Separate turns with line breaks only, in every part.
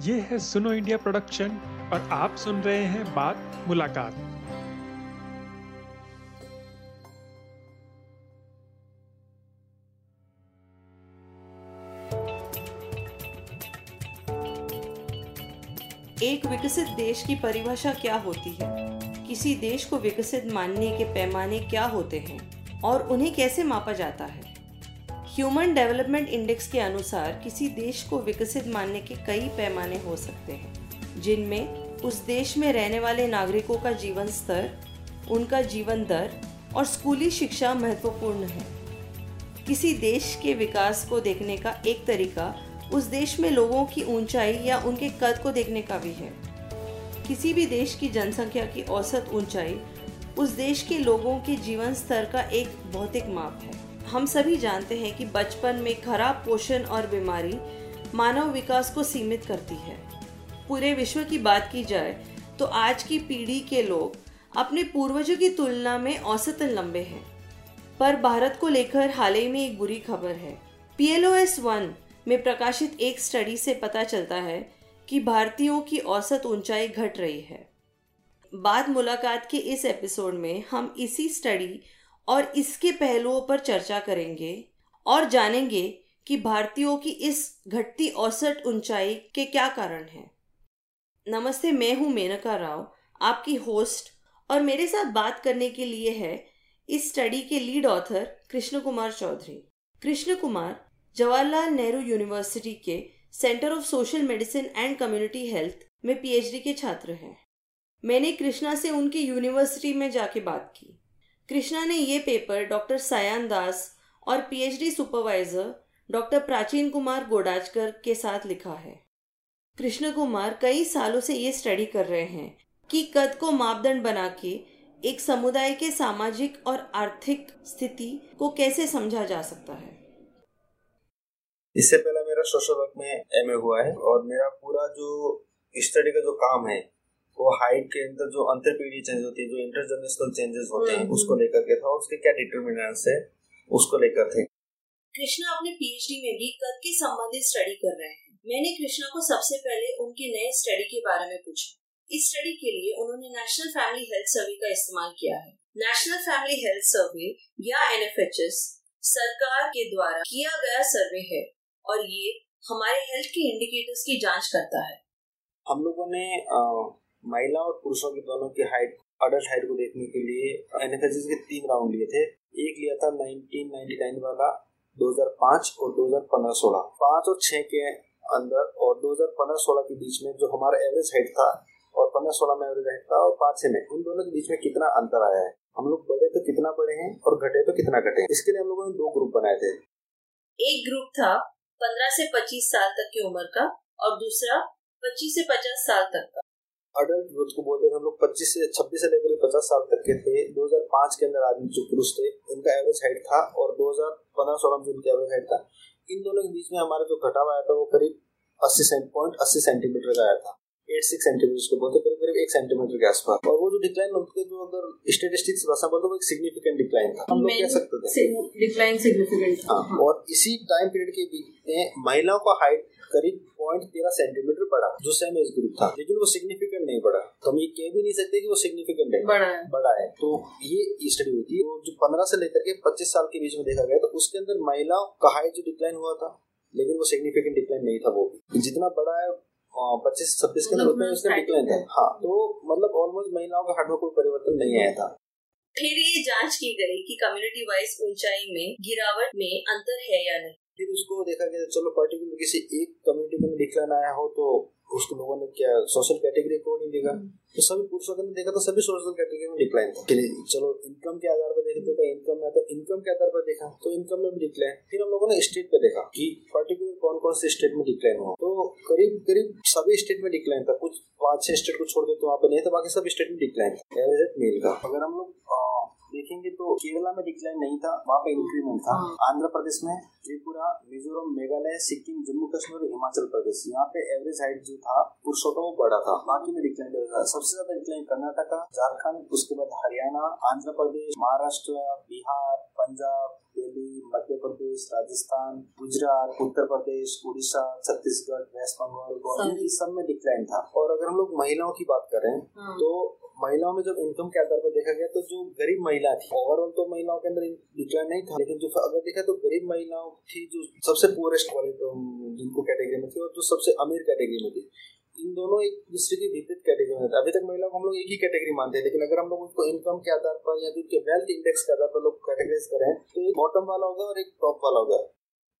ये है सुनो इंडिया प्रोडक्शन और आप सुन रहे हैं बात मुलाकात।
एक विकसित देश की परिभाषा क्या होती है? किसी देश को विकसित मानने के पैमाने क्या होते हैं? और उन्हें कैसे मापा जाता है? ह्यूमन डेवलपमेंट इंडेक्स के अनुसार किसी देश को विकसित मानने के कई पैमाने हो सकते हैं, जिनमें उस देश में रहने वाले नागरिकों का जीवन स्तर, उनका जीवन दर और स्कूली शिक्षा महत्वपूर्ण है। किसी देश के विकास को देखने का एक तरीका उस देश में लोगों की ऊंचाई या उनके कद को देखने का भी है। किसी भी देश की जनसंख्या की औसत ऊंचाई उस देश के लोगों के जीवन स्तर का एक भौतिक माप है। हम सभी जानते हैं कि बचपन में खराब पोषण और बीमारी मानव विकास को सीमित करती है। पूरे विश्व की बात की जाए तो आज की पीढ़ी के लोग अपने पूर्वजों की तुलना में औसतन लंबे हैं। पर भारत को लेकर हाल ही में एक बुरी खबर है। पी एल वन में प्रकाशित एक स्टडी से पता चलता है कि भारतीयों की औसत ऊंचाई घट रही है। बाद मुलाकात के इस एपिसोड में हम इसी स्टडी और इसके पहलुओं पर चर्चा करेंगे और जानेंगे कि भारतीयों की इस घटती औसत ऊंचाई के क्या कारण हैं। नमस्ते, मैं हूँ मेनका राव, आपकी होस्ट, और मेरे साथ बात करने के लिए है इस स्टडी के lead author Krishna Kumar Chaudhary. Krishna Kumar Jawaharlal Nehru university के centre of social medicine and community health में पीएचडी के छात्र हैं। मैंने कृष्णा से उनकी यूनिवर्सिटी में जाके बात की। कृष्णा ने ये पेपर डॉक्टर सायान दास और पीएचडी सुपरवाइजर डॉक्टर प्राचीन कुमार गोडाचकर के साथ लिखा है। कृष्ण कुमार कई सालों से ये स्टडी कर रहे हैं कि कद को मापदंड बना के एक समुदाय के सामाजिक और आर्थिक स्थिति को कैसे समझा जा सकता है।
इससे पहले मेरा सोशल वर्क में एमए हुआ है और मेरा पूरा जो स्टडी का जो काम है वो हाइट के अंदर जो अंतर पीढ़ी चेंज होती है जो इंटरजेनरेशनल चेंजेस होते हैं
हम्म,
उसको लेकर के था और उसके क्या डिटर्मिनेंट्स है उसको लेकर थे।
कृष्णा अपने पीएचडी में भी कद के संबंधित स्टडी कर रहे हैं। मैंने कृष्णा को सबसे पहले उनके नए स्टडी के बारे में पूछा। इस स्टडी के लिए उन्होंने नेशनल फैमिली हेल्थ सर्वे का इस्तेमाल किया है। नेशनल फैमिली हेल्थ सर्वे या एनएफएचएस सरकार के द्वारा किया गया सर्वे है और ये हमारे हेल्थ के इंडिकेटर्स की जाँच करता है।
हम लोगों ने महिला और पुरुषों की दोनों की हाइट अडल्ट हाइट को देखने के लिए एनएफएसएस के तीन राउंड लिए थे। एक लिया था 1999 वाला 2005 और 2015-16 पाँच और छह के अंदर और 2015-16 के बीच में जो हमारा एवरेज हाइट था और 15-16 में एवरेज हाइट था और पाँच छह में, उन दोनों के बीच में कितना अंतर आया है? हम लोग बढ़े तो कितना बढ़े हैं और घटे तो कितना घटे इसके लिए हम लोगों ने दो ग्रुप बनाए थे।
एक ग्रुप था 15 से 25 साल तक की उम्र का और दूसरा 25 से 50 साल तक का।
अडल्ट ग्रोथ को बोलते थे हम लोग 25 से 26 से लेकर 50 साल तक के थे। 2005 के अंदर आदमी जो पुरुष थे उनका एवरेज हाइट था और 2015-16 में जो उनका एवरेज हाइट था इन दोनों के बीच में हमारा जो घटाव आया था वो करीब 80 सेंट पॉइंट अस्सी सेंटीमीटर का आया था। एट सिक्स सेंटीमीटर को बोलते करीब करीब एक सेंटीमीटर के आसपास। और वो जो डिक्लाइन उनके जो अगर स्टेटिस्टिक्स भाषा बोलते वो एक सिग्निफिकेंट डिक्लाइन था। हम लोग कह सकते थे।
डिक्लाइन सिग्निफिकेंट
हाँ और इसी टाइम पीरियड के बीच में महिलाओं का हाइट करीब पॉइंट तेरह सेंटीमीटर बढ़ा जो सेम एज ग्रुप था। लेकिन वो सिग्निफिकेंट नहीं बढ़ा तो हम ये कह भी नहीं सकते कि वो सिग्निफिकेंट है।
बड़ा है।
बड़ा है। तो ये स्टडी हुई थी। वो जो पंद्रह से लेकर के पच्चीस साल के बीच में देखा गया तो उसके अंदर महिलाओं का हाइट जो डिक्लाइन हुआ था लेकिन वो सिग्निफिकेंट डिक्लाइन नहीं था वो भी। जितना बड़ा है पच्चीस छब्बीस के अंदर
मतलब
उतना उसका डिक्लाइन था
है।
हाँ। तो मतलब ऑलमोस्ट महिलाओं का हाइट में कोई परिवर्तन नहीं आया था।
फिर ये जाँच की गई कि कम्युनिटी वाइज ऊंचाई में गिरावट में अंतर है या नहीं।
फिर उसको देखा गया चलो पर्टिकुलर किसी एक कम्युनिटी में डिक्लाइन आया हो तो उसको लोगों ने क्या सोशल कैटेगरी को नहीं देखा? तो सभी पुरुषों अंदर देखा तो सभी सोशल कैटेगरी में डिक्लाइन था। चलो इनकम के आधार पर देखते तो इनकम में तो इनकम के आधार पर देखा तो इनकम में भी डिक्लाइन फिर हम लोगों ने स्टेट पे देखा कि पर्टिकुलर कौन कौन से स्टेट में डिक्लाइन हुआ। तो करीब करीब सभी स्टेट में डिक्लाइन था। कुछ पाँच छह स्टेट को छोड़ दे तो वहाँ पे नहीं था बाकी सभी स्टेट में डिक्लाइन था। एवरेज मेल का। अगर हम लोग देखेंगे तो केरला में डिक्लाइन नहीं था वहाँ पे इंक्रीमेंट था
हाँ।
आंध्र प्रदेश में त्रिपुरा मिजोरम मेघालय सिक्किम जम्मू कश्मीर और हिमाचल प्रदेश यहाँ पे एवरेज हाइट जो था पुरुषों का वो बड़ा था बाकी में डिक्लाइन था सबसे ज़्यादा डिक्लाइन कर्नाटका झारखंड उसके बाद हरियाणा आंध्र प्रदेश महाराष्ट्र बिहार पंजाब दिल्ली मध्य प्रदेश राजस्थान गुजरात उत्तर प्रदेश उड़ीसा छत्तीसगढ़ वेस्ट बंगाल
सही।
सब में डिक्लाइन था और अगर हम लोग महिलाओं की बात करें
हाँ।
तो महिलाओं में जब इनकम के आधार पर देखा गया तो जो गरीब महिला थी ओवरऑल तो महिलाओं के अंदर डिक्लाइन नहीं था लेकिन जो अगर देखा तो गरीब महिलाओं थी जो सबसे पुअरेस्ट जिनको कैटेगरी में थी और जो सबसे अमीर कैटेगरी में थी इन दोनों एक दूसरे के विपरीत कैटेगरी में अभी तक महिलाओं को हम लोग एक ही कैटेगरी मानते हैं लेकिन अगर हम लोग उसको इनकम के आधार पर या उनके वेल्थ इंडेक्स के आधार पर लोग कैटेगराइज करें तो एक बॉटम वाला होगा और एक टॉप वाला होगा।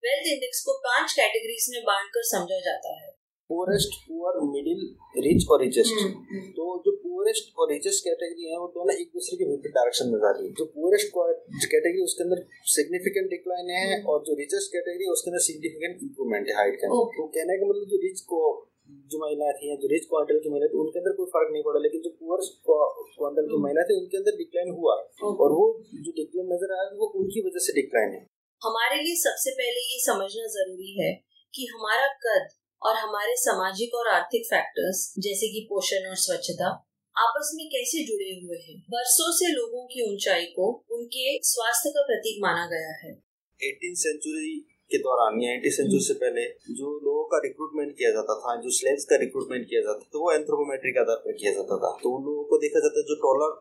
वेल्थ इंडेक्स को पाँच कैटेगरीज में बांटकर समझा जाता है।
पुअरेस्ट पुअर मिडिल रिच और रिचेस्ट
हम्म,
तो जो पुअरेस्ट और रिचेस्ट कैटेगरी है वो दोनों एक दूसरे के विपरीत डायरेक्शन में जा रही है। जो पुअरेस्ट कैटेगरी उसके अंदर सिग्निफिकेंट डिक्लाइन है और जो रिचेस्ट कैटेगरी उसके अंदर सिग्निफिकेंट इंप्रूवमेंट है हाइट के अंदर। तो कहने का मतलब जो रिच को जो महिलाएँ थी जो रिच क्वांटल की महिला थी उनके अंदर कोई फ़र्क नहीं पड़ा लेकिन जो पुअर क्वांटल की महिला थी उनके अंदर डिक्लाइन हुआ। और वो जो डिक्लाइन नज़र आया वो उनकी वजह से डिक्लाइन है।
हमारे लिए सबसे पहले ये समझना ज़रूरी है कि हमारा कद और हमारे सामाजिक और आर्थिक फैक्टर्स जैसे कि पोषण और स्वच्छता आपस में कैसे जुड़े हुए हैं? बरसों से लोगों की ऊंचाई को उनके स्वास्थ्य का प्रतीक माना गया है।
एटीन सेंचुरी के दौरान या एटीन सेंचुरी से पहले जो लोगों का रिक्रूटमेंट किया जाता था जो स्लेव्स का रिक्रूटमेंट किया जाता था तो वो एंथ्रोपोमेट्रिक आधार पर किया जाता था। तो उन लोगों को देखा जाता जो टॉलर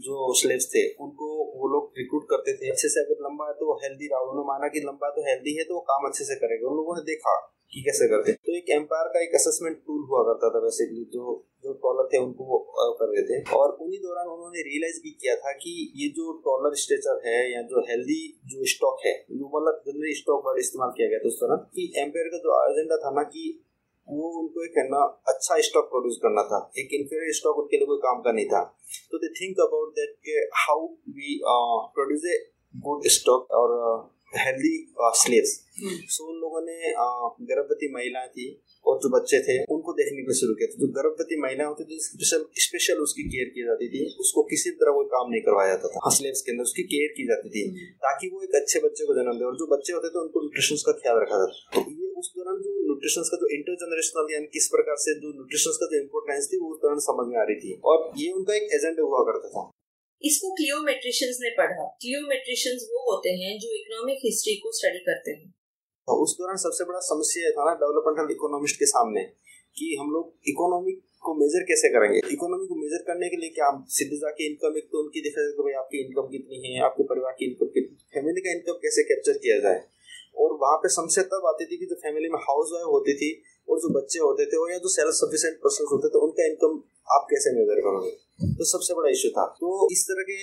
जो स्लेव्स थे उनको वो लोग रिक्रूट करते थे अच्छे से। अगर लंबा है तो हेल्दी रहा। उन्होंने माना कि लंबा है तो हेल्दी है तो वो काम अच्छे से करेगा। उन लोगों ने देखा कि कैसे करते तो एक एम्पायर का एक असेसमेंट टूल हुआ करता था बेसिकली जो जो टॉलर थे उनको वो कर रहे थे। और उन्हीं दौरान उन्होंने रियलाइज़ भी किया था कि ये जो टॉलर स्ट्रेचर है या जो हेल्दी जो स्टॉक है वो मतलब जनरली स्टॉक वर्ड इस्तेमाल किया गया था उस दौरान, कि एम्पायर का जो एजेंडा था ना कि वो उनको एक ना अच्छा स्टॉक प्रोड्यूस करना था। एक इंफीरियर स्टॉक उनके लिए कोई काम का नहीं था। तो दे थिंक अबाउट दैट के how we produce a good stock और हेल्दी स्लेव्स सो उन लोगों ने uh, गर्भवती महिलाएँ थी और जो बच्चे थे उनको देखने को शुरू किया था। जो गर्भवती महिलाएँ होती थी स्पेशल स्पेशल उसकी केयर की जाती थी उसको किसी तरह कोई काम नहीं करवाया जाता था। स्लेव्स के अंदर उसकी केयर की जाती थी ताकि वो एक अच्छे बच्चे को जन्म दे और जो बच्चे होते थे उनको न्यूट्रिशन का ख्याल रखा जाता तो ये उस दौरान जो न्यूट्रिशन का जो इंटरजेनरेशनल यानी किस प्रकार से जो न्यूट्रिशन का जो इम्पोर्टेंस थी वो उस दौरान समझ में आ रही थी। और ये उनका एक एजेंडा हुआ करता था।
इसको क्लियोमेट्रिशियंस ने पढ़ा। क्लियोमेट्रिशियंस वो होते हैं जो इकोनॉमिक हिस्ट्री को स्टडी करते हैं।
और उस दौरान सबसे बड़ा समस्या था ना डेवलपमेंटल इकोनॉमिस्ट के सामने कि हम लोग इकोनॉमी को मेजर कैसे करेंगे? इकोनॉमी को मेजर करने के लिए क्या सीधे जाके इनकम एक तो उनकी देखा जाए कि भाई आपकी इनकम कितनी है, आपके परिवार की इनकम कितनी फैमिली का इनकम कैसे कैप्चर किया जाए? और वहाँ पे समस्या तब आती थी कि जो फैमिली में हाउस वाइफ होती थी और जो बच्चे होते थे और या जो सेल्फ सफिशिएंट पर्सन होते थे, उनका इनकम आप कैसे मेजर करोगे? तो सबसे बड़ा इश्यू था। तो इस तरह के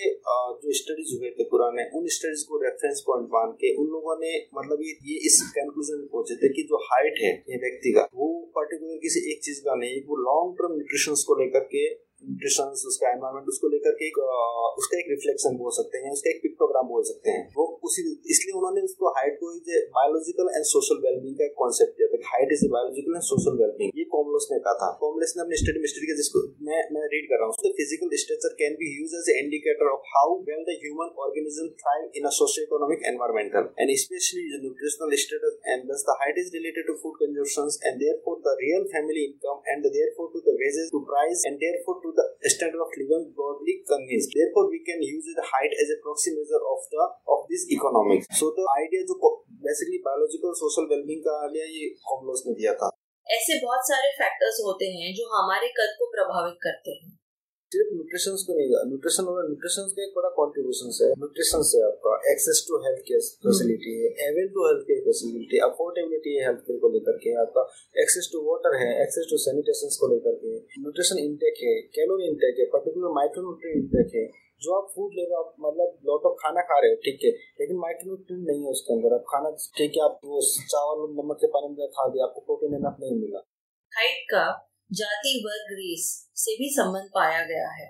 जो स्टडीज़ हुए थे पुराने उन स्टडीज़ को रेफरेंस पॉइंट मान के उन लोगों ने मतलब ये, ये इस कंक्लूजन में पहुँचे थे कि जो हाइट है ये व्यक्ति का वो पर्टिकुलर किसी एक चीज़ का नहीं वो लॉन्ग टर्म न्यूट्रिशन को लेकर के न्यूट्रिशन उसका एनवायरमेंट उसको लेकर के एक उसका एक रिफ्लेक्शन बोल सकते हैं उसका एक पिक्टोग्राम बोल सकते हैं। वो उसी इसलिए उन्होंने उसको हाइट को बायोलॉजिकल एंड सोशल वेलबिंग का एक कॉन्सेप्ट दिया था height is biological and social wellbeing ये कॉमलेस ने कहा था। कॉमलेस ने अपने स्टडी में स्टडी जिसको मैं मैं रीड कर रहा हूँ physical structure can be use as indicator of how well the human organism thrive in socio economic environmental and specially nutritional status and the height is related to food consumption and therefore the real family income and therefore to the to price and therefore to the standard of living broadly convince therefore we can use the height as a proxy measure of the of this economics. So the idea जो basically biological social well-being का लिए ये Komlos ने दिया था।
ऐसे बहुत सारे फैक्टर्स होते हैं जो हमारे कद को प्रभावित करते हैं।
सिर्फ़ न्यूट्रिशन को नहीं न्यूट्रिशन और न्यूट्रिशन का एक बड़ा कॉन्ट्रीब्यूशन है। न्यूट्रिशन से आपका access to health care facility है avail to health care facility affordability है हेल्थ केयर को लेकर के आपका एक्सेस टू वाटर है एक्सेस टू सैनिटेशन को लेकर के। न्यूट्रिशन इंटेक है कैलोरी इंटेक है पर्टिकुलर माइक्रोन्यूट्रिएंट इंटेक है। जो आप फ़ूड ले रहे हो आप मतलब लॉट ऑफ़ खाना खा रहे हो ठीक है लेकिन माइक्रोन्यूट्रिएंट नहीं है उसके अंदर। आप खाना ठीक है आप वो चावल नमक के पानी में खा दिया आपको प्रोटीन इनफ नहीं मिला।
हाइट का जाति वर्ग रेस से भी संबंध पाया गया है।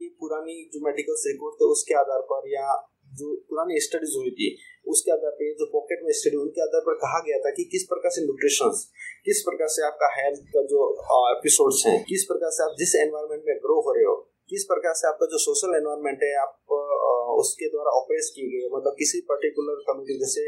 ये पुरानी जो मेडिकल रिकॉर्ड थे उसके आधार पर या जो पुरानी स्टडीज़ हुई थी उसके आधार पर जो पॉकेट में स्टडी उनके आधार पर कहा गया था कि किस प्रकार से न्यूट्रिशन किस प्रकार से आपका हेल्थ का जो एपिसोड्स हैं किस प्रकार से आप जिस एनवायरनमेंट में किस प्रकार से आपका जो सोशल एनवायरनमेंट है, आप उसके द्वारा ऑपरेट की गई मतलब किसी पर्टिकुलर कम्युनिटी जैसे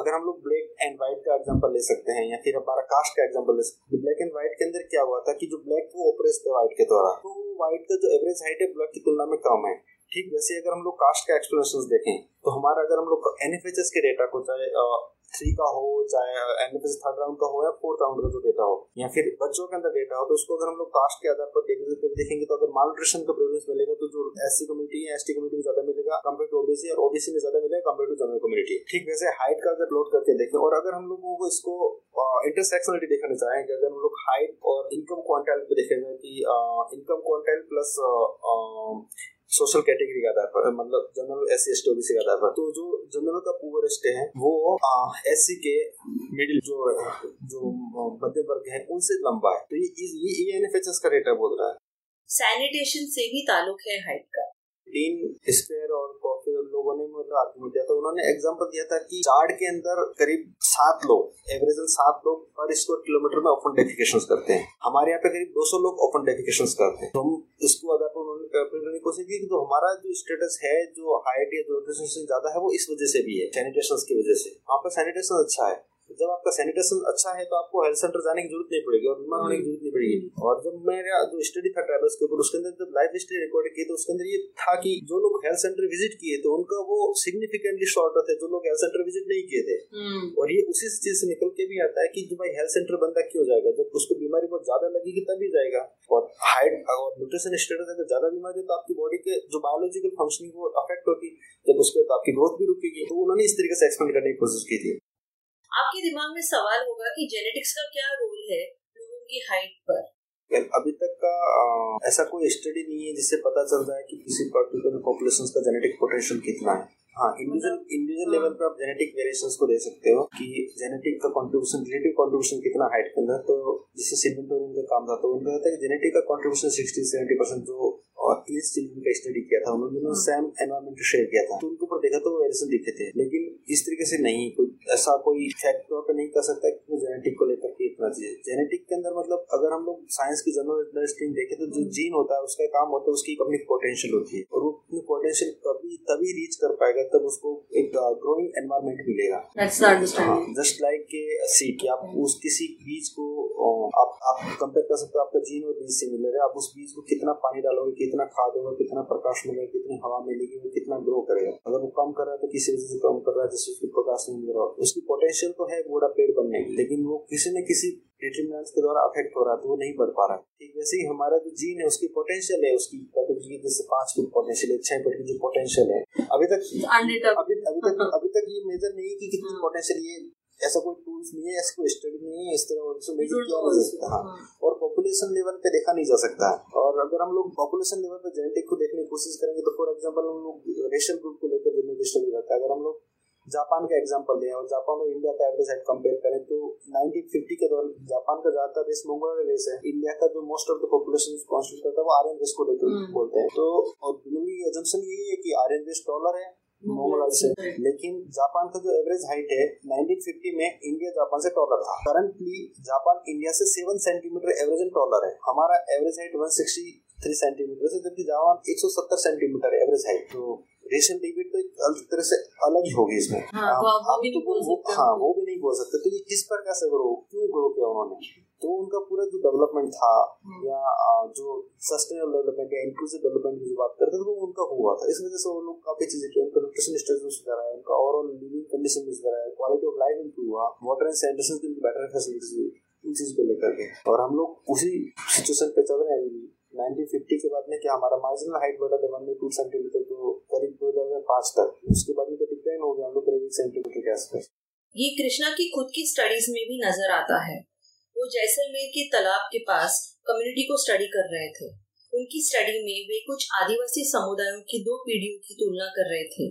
अगर हम लोग ब्लैक एंड व्हाइट का एग्ज़ाम्पल ले सकते हैं, या फिर हमारा कास्ट का एग्ज़ाम्पल ले सकते हैं ब्लैक एंड व्हाइट के अंदर क्या हुआ था कि जो ब्लैक वो ऑपरेट थे व्हाइट के द्वारा? तो व्हाइट का जो एवरेज हाइट है ब्लैक की तुलना में कम है। ठीक, वैसे अगर हम लोग कास्ट का एक्सप्लेनेशन देखें तो हमारा अगर हम लोग एनएफएचएस के डेटा को चाहे थ्री का हो, चाहे एनएफएस थर्ड राउंड का हो या फोर्थ राउंड का जो डेटा हो, या फिर बच्चों के अंदर डेटा हो तो उसको अगर हम लोग कास्ट के आधार पर देखेंगे तो अगर मालन्यूट्रिशन का प्रेवलेंस मिलेगा तो जो एस सी कम्युनिटी है एस टी कम्युनिटी में ज़्यादा मिलेगा कंपेयर टू ओबीसी और ओबीसी में ज़्यादा मिलेगा कंपेयर टू जनरल कम्युनिटी ठीक, वैसे हाइट का अगर लोड करके देखें, और अगर हम लोगों को इसको इंटरसेक्शनलिटी देखना चाहें, कि अगर हम लोग हाइट और इनकम क्वांटाइल पे देखेंगे कि income quantile plus social category के आधार पर मतलब general S C S T OBC के आधार पर। तो जो जनरल का पुअरेस्ट है, वो एस सी के मिडिल जो जो मध्य वर्ग है, उनसे लंबा है। तो ये ये एन एफ़ एच एस का रेटा बोल रहा है।
सैनिटेशन से भी ताल्लुक है हाइट का।
डीन स्पेयर और कॉफ़ी लोगों ने मतलब आर्गूमेंट दिया। था उन्होंने एग्ज़ाम्पल दिया था कि चार्ड के अंदर करीब सात लोग एवरेज सात लोग पर स्क्वायर किलोमीटर में ओपन डेफिकेशन करते हैं। हमारे यहाँ पे करीब 200 लोग ओपन डेफिकेशन करते हैं। तो हम इसको आधार पर उन्होंने कैलकुलेट करने की कोशिश की जो हमारा जो स्टेटस है, जो हाइट या जो ज़्यादा है, वो इस वजह से भी है सैनिटेशन की वजह से। वहाँ पर सैनिटेशन अच्छा है। जब आपका सैनिटेशन अच्छा है तो आपको हेल्थ सेंटर जाने की ज़रूरत नहीं पड़ेगी और बीमार होने की ज़रूरत नहीं पड़ेगी। और जब मेरा जो स्टडी था ट्राइबल्स के ऊपर उसके अंदर जब लाइफ हिस्ट्री रिकॉर्ड की तो उसके अंदर ये था कि जो लोग हेल्थ सेंटर विज़िट किए तो उनका वो सिग्निफिकेंटली शॉर्ट थे जो लोग हेल्थ सेंटर विज़िट नहीं किए थे। और ये उसी चीज़ से निकल के भी आता है कि जो भाई हेल्थ सेंटर बंदा क्यों जाएगा? जब उसको बीमारी बहुत ज़्यादा लगेगी तभी जाएगा। और हाइट और न्यूट्रिशन स्टेटस अगर ज़्यादा बीमारी तो आपकी बॉडी के जो बायोलॉजिकल फंक्शनिंग वो अफेक्ट होगी। जब उसके तो आपकी ग्रोथ भी रुकेगी। तो उन्होंने इस तरीके से एक्सपेंड करने की कोशिश की थी।
आपके दिमाग में सवाल होगा कि जेनेटिक्स का क्या रोल है लोगों की हाइट पर?
अभी तक का आ, ऐसा कोई स्टडी नहीं है जिससे पता चल रहा है कि किसी पर्टिकुलर पॉपुलेशन का जेनेटिक पोटेंशियल कितना है। हाँ इंडिविजुअल इंडिविजुअल लेवल पर आप जेनेटिक वेरिएशंस को दे सकते हो कि जेनेटिक का कंट्रीब्यूशन रिलेटिव कंट्रीब्यूशन कितना हाइट के अंदर तो जिससे सिमेंटोरियम का काम था तो उनका कहता है कि जेनेटिक का कंट्रीब्यूशन सिक्सटी सेवेंटी परसेंट जो और ईस्ट चिल्ड्रन का स्टडी किया था उन्होंने सेम एनवायरमेंट शेयर किया था। तो उनके ऊपर देखा तो वेरिएशन दिखे थे लेकिन इस तरीके से नहीं कोई ऐसा कोई फैक्ट पे नहीं कर सकता कि जेनेटिक को लेकर के इतना चाहिए जेनेटिक के अंदर मतलब अगर हम लोग साइंस की जनरल अंडरस्टैंडिंग देखें तो जो जीन होता है उसका काम होता है उसकी अपनी पोटेंशियल होती है। और वो अपनी पोटेंशियल कभी तभी रीच कर पाएगा तब उसको एक ग्रोइंग एनवायरमेंट मिलेगा। जस्ट लाइक के सीड आप उस किसी बीज को आप आप कंपेयर कर सकते हो आपका जीन और बीज सिमिलर है आप उस बीज को कितना पानी डालोगे कितना खाद होगा कितना प्रकाश मिलेगा कितनी हवा मिलेगी वो कितना ग्रो करेगा। अगर वो कम कर रहा है तो किसी वजह से कम कर रहा है? जिससे उसको प्रकाश नहीं मिल रहा। उसकी पोटेंशियल तो है बड़ा पेड़ बनने की लेकिन वो किसी न किसी डिटर्मिनेंट्स के द्वारा अफेक्ट हो रहा है तो वो नहीं बढ़ पा रहा है। ठीक वैसे ही हमारा जो जीन है उसकी पोटेंशियल है उसकी जैसे पाँच फुट पोटेंशियल है छह फुट की जो पोटेंशियल है। अभी तक अभी अभी तक अभी तक ये मेजर नहीं की कितनी पोटेंशियल ये ऐसा कोई टूल्स नहीं है ऐसा कोई स्टडी नहीं है इस तरह से मेजर किया जा सकता हाँ। और पॉपुलेशन लेवल पे देखा नहीं जा सकता। और अगर हम लोग पॉपुलेशन लेवल पे जेनेटिक को देखने की कोशिश करेंगे तो फॉर एग्जांपल हम लोग रेशल ग्रुप को लेकर जनरल स्टडी करता है अगर हम लोग जापान का एग्ज़ाम्पल दें और जापान और इंडिया का एवरेज हाइट कंपेयर करें तो 1950 के दौरान जापान का ज़्यादातर रेस मंगोलियन रेस है। इंडिया का जो most of the population constitute करता है वो आर्यन रेस को लेकर बोलते हैं। तो और जनरली एजम्पन यही है कि आर्यन रेस टॉलर है मंगोलाइज से। लेकिन जापान का जो एवरेज हाइट है 1950 में इंडिया जापान से टॉलर था। करंटली जापान इंडिया से सेवन सेंटीमीटर एवरेज टॉलर है। हमारा एवरेज हाइट 163 सेंटीमीटर से जबकि जापान 170 सेंटीमीटर एवरेज हाइट तो रेशल डिबेट तो एक अलग तरह से अलग ही होगी इसमें।
हाँ, वो, वो भी नहीं बोल सकते
हाँ। वो भी नहीं बोल सकते। तो ये किस प्रकार से ग्रो क्यों ग्रो किया उन्होंने? तो उनका पूरा जो डेवलपमेंट था या जो सस्टेनेबल डेवलपमेंट या इंक्लूसिव डेवलपमेंट की जो बात करते थे वो उनका हुआ था। इस वजह से वो लोग काफ़ी चीज़ें किया उनका न्यूट्रिशन स्टेटस में सुधारा है उनका ओवरऑल लिविंग कंडीशन में सुधारा है क्वालिटी ऑफ़ लाइफ इंप्रूव हुआ वाटर एंड सैनिटेशन की बेटर फैसिलिटीज़ हुई इन चीज़ को लेकर के। और हम लोग उसी सिचुएशन पे चल रहे हैं अभी। 1950 के बाद में क्या हमारा मार्जिनल हाइट बढ़ा था वन टू सेंटीमीटर तो करीब दो हज़ार पाँच तक। उसके बाद में तो डिक्लाइन हो गया हम लोग करीब एक सेंटीमीटर के आसपास।
ये कृष्णा की खुद की स्टडीज़ में भी नज़र आता है। वो जैसलमेर के तालाब के पास कम्युनिटी को स्टडी कर रहे थे। उनकी स्टडी में वे कुछ आदिवासी समुदायों की दो पीढ़ियों की तुलना कर रहे थे।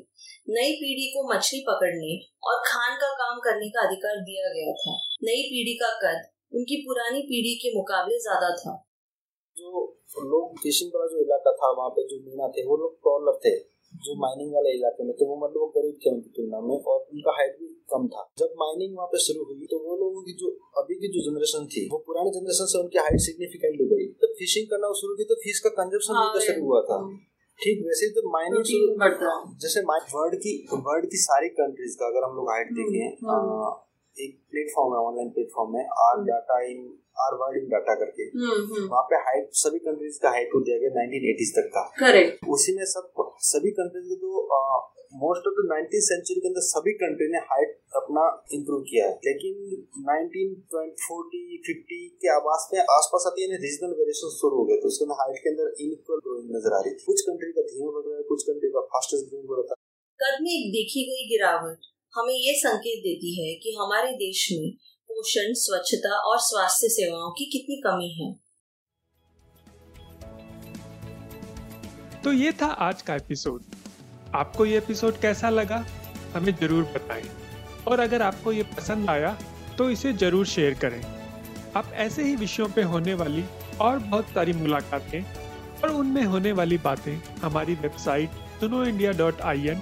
नई पीढ़ी को मछली पकड़ने और खान का काम करने का अधिकार दिया गया था। नई पीढ़ी का कद उनकी पुरानी पीढ़ी के मुकाबले ज़्यादा था।
जो लोग फिशिंग वाला जो इलाका था, वहाँ पे जो मीना थे, वो लोग ट्रॉलर थे। जो माइनिंग वाले इलाके में थे वो मतलब वो गरीब थे उनकी तुलना में और उनका हाइट भी कम था। जब माइनिंग वहाँ पे शुरू हुई तो वो लोगों की जो अभी की जो जनरेशन थी वो पुरानी जनरेशन से उनकी हाइट सिग्निफिकेंटली बढ़ी। तो फिशिंग करना शुरू की तो फ़िश का कंजप्शन हाँ, शुरू हुआ था। ठीक वैसे तो
बढ़ता है।
जैसे वर्ल्ड की वर्ल्ड की सारी कंट्रीज़ का अगर हम लोग हाइट
हम्म,
देखें। अ, एक प्लेटफॉर्म है ऑनलाइन प्लेटफॉर्म है our data in our world in data करके। वहाँ पे हाइट सभी कंट्रीज़ का हाइट दिया गया नाइनटीन एटीज तक का।
करेक्ट
उसी में सब सभी कंट्रीज़ के तो most of the nineteen century के अंदर सभी कंट्री ने हाइट अपना इम्प्रूव किया है। लेकिन 1920 40 50 के आवास में आसपास आती है रीजनल वेरिएशन शुरू हो गए तो उसके अंदर हाइट के अंदर इनइक्वल ग्रोइंग नज़र आ रही थी। कुछ कंट्री का धीमे बढ़ रहा है कुछ कंट्री का फास्टेस्ट ग्रोइंग बढ़ रहा है।
कद में एक देखी गई गिरावट? हमें ये संकेत देती है कि हमारे देश में पोषण, स्वच्छता और स्वास्थ्य सेवाओं की कितनी कमी है।
तो ये था आज का एपिसोड। आपको ये एपिसोड कैसा लगा, हमें ज़रूर बताएँ। और अगर आपको ये पसंद आया तो इसे ज़रूर शेयर करें। आप ऐसे ही विषयों पे होने वाली और बहुत सारी मुलाकातें और उनमें होने वाली बातें हमारी वेबसाइट सुनो इंडिया डॉट आई एन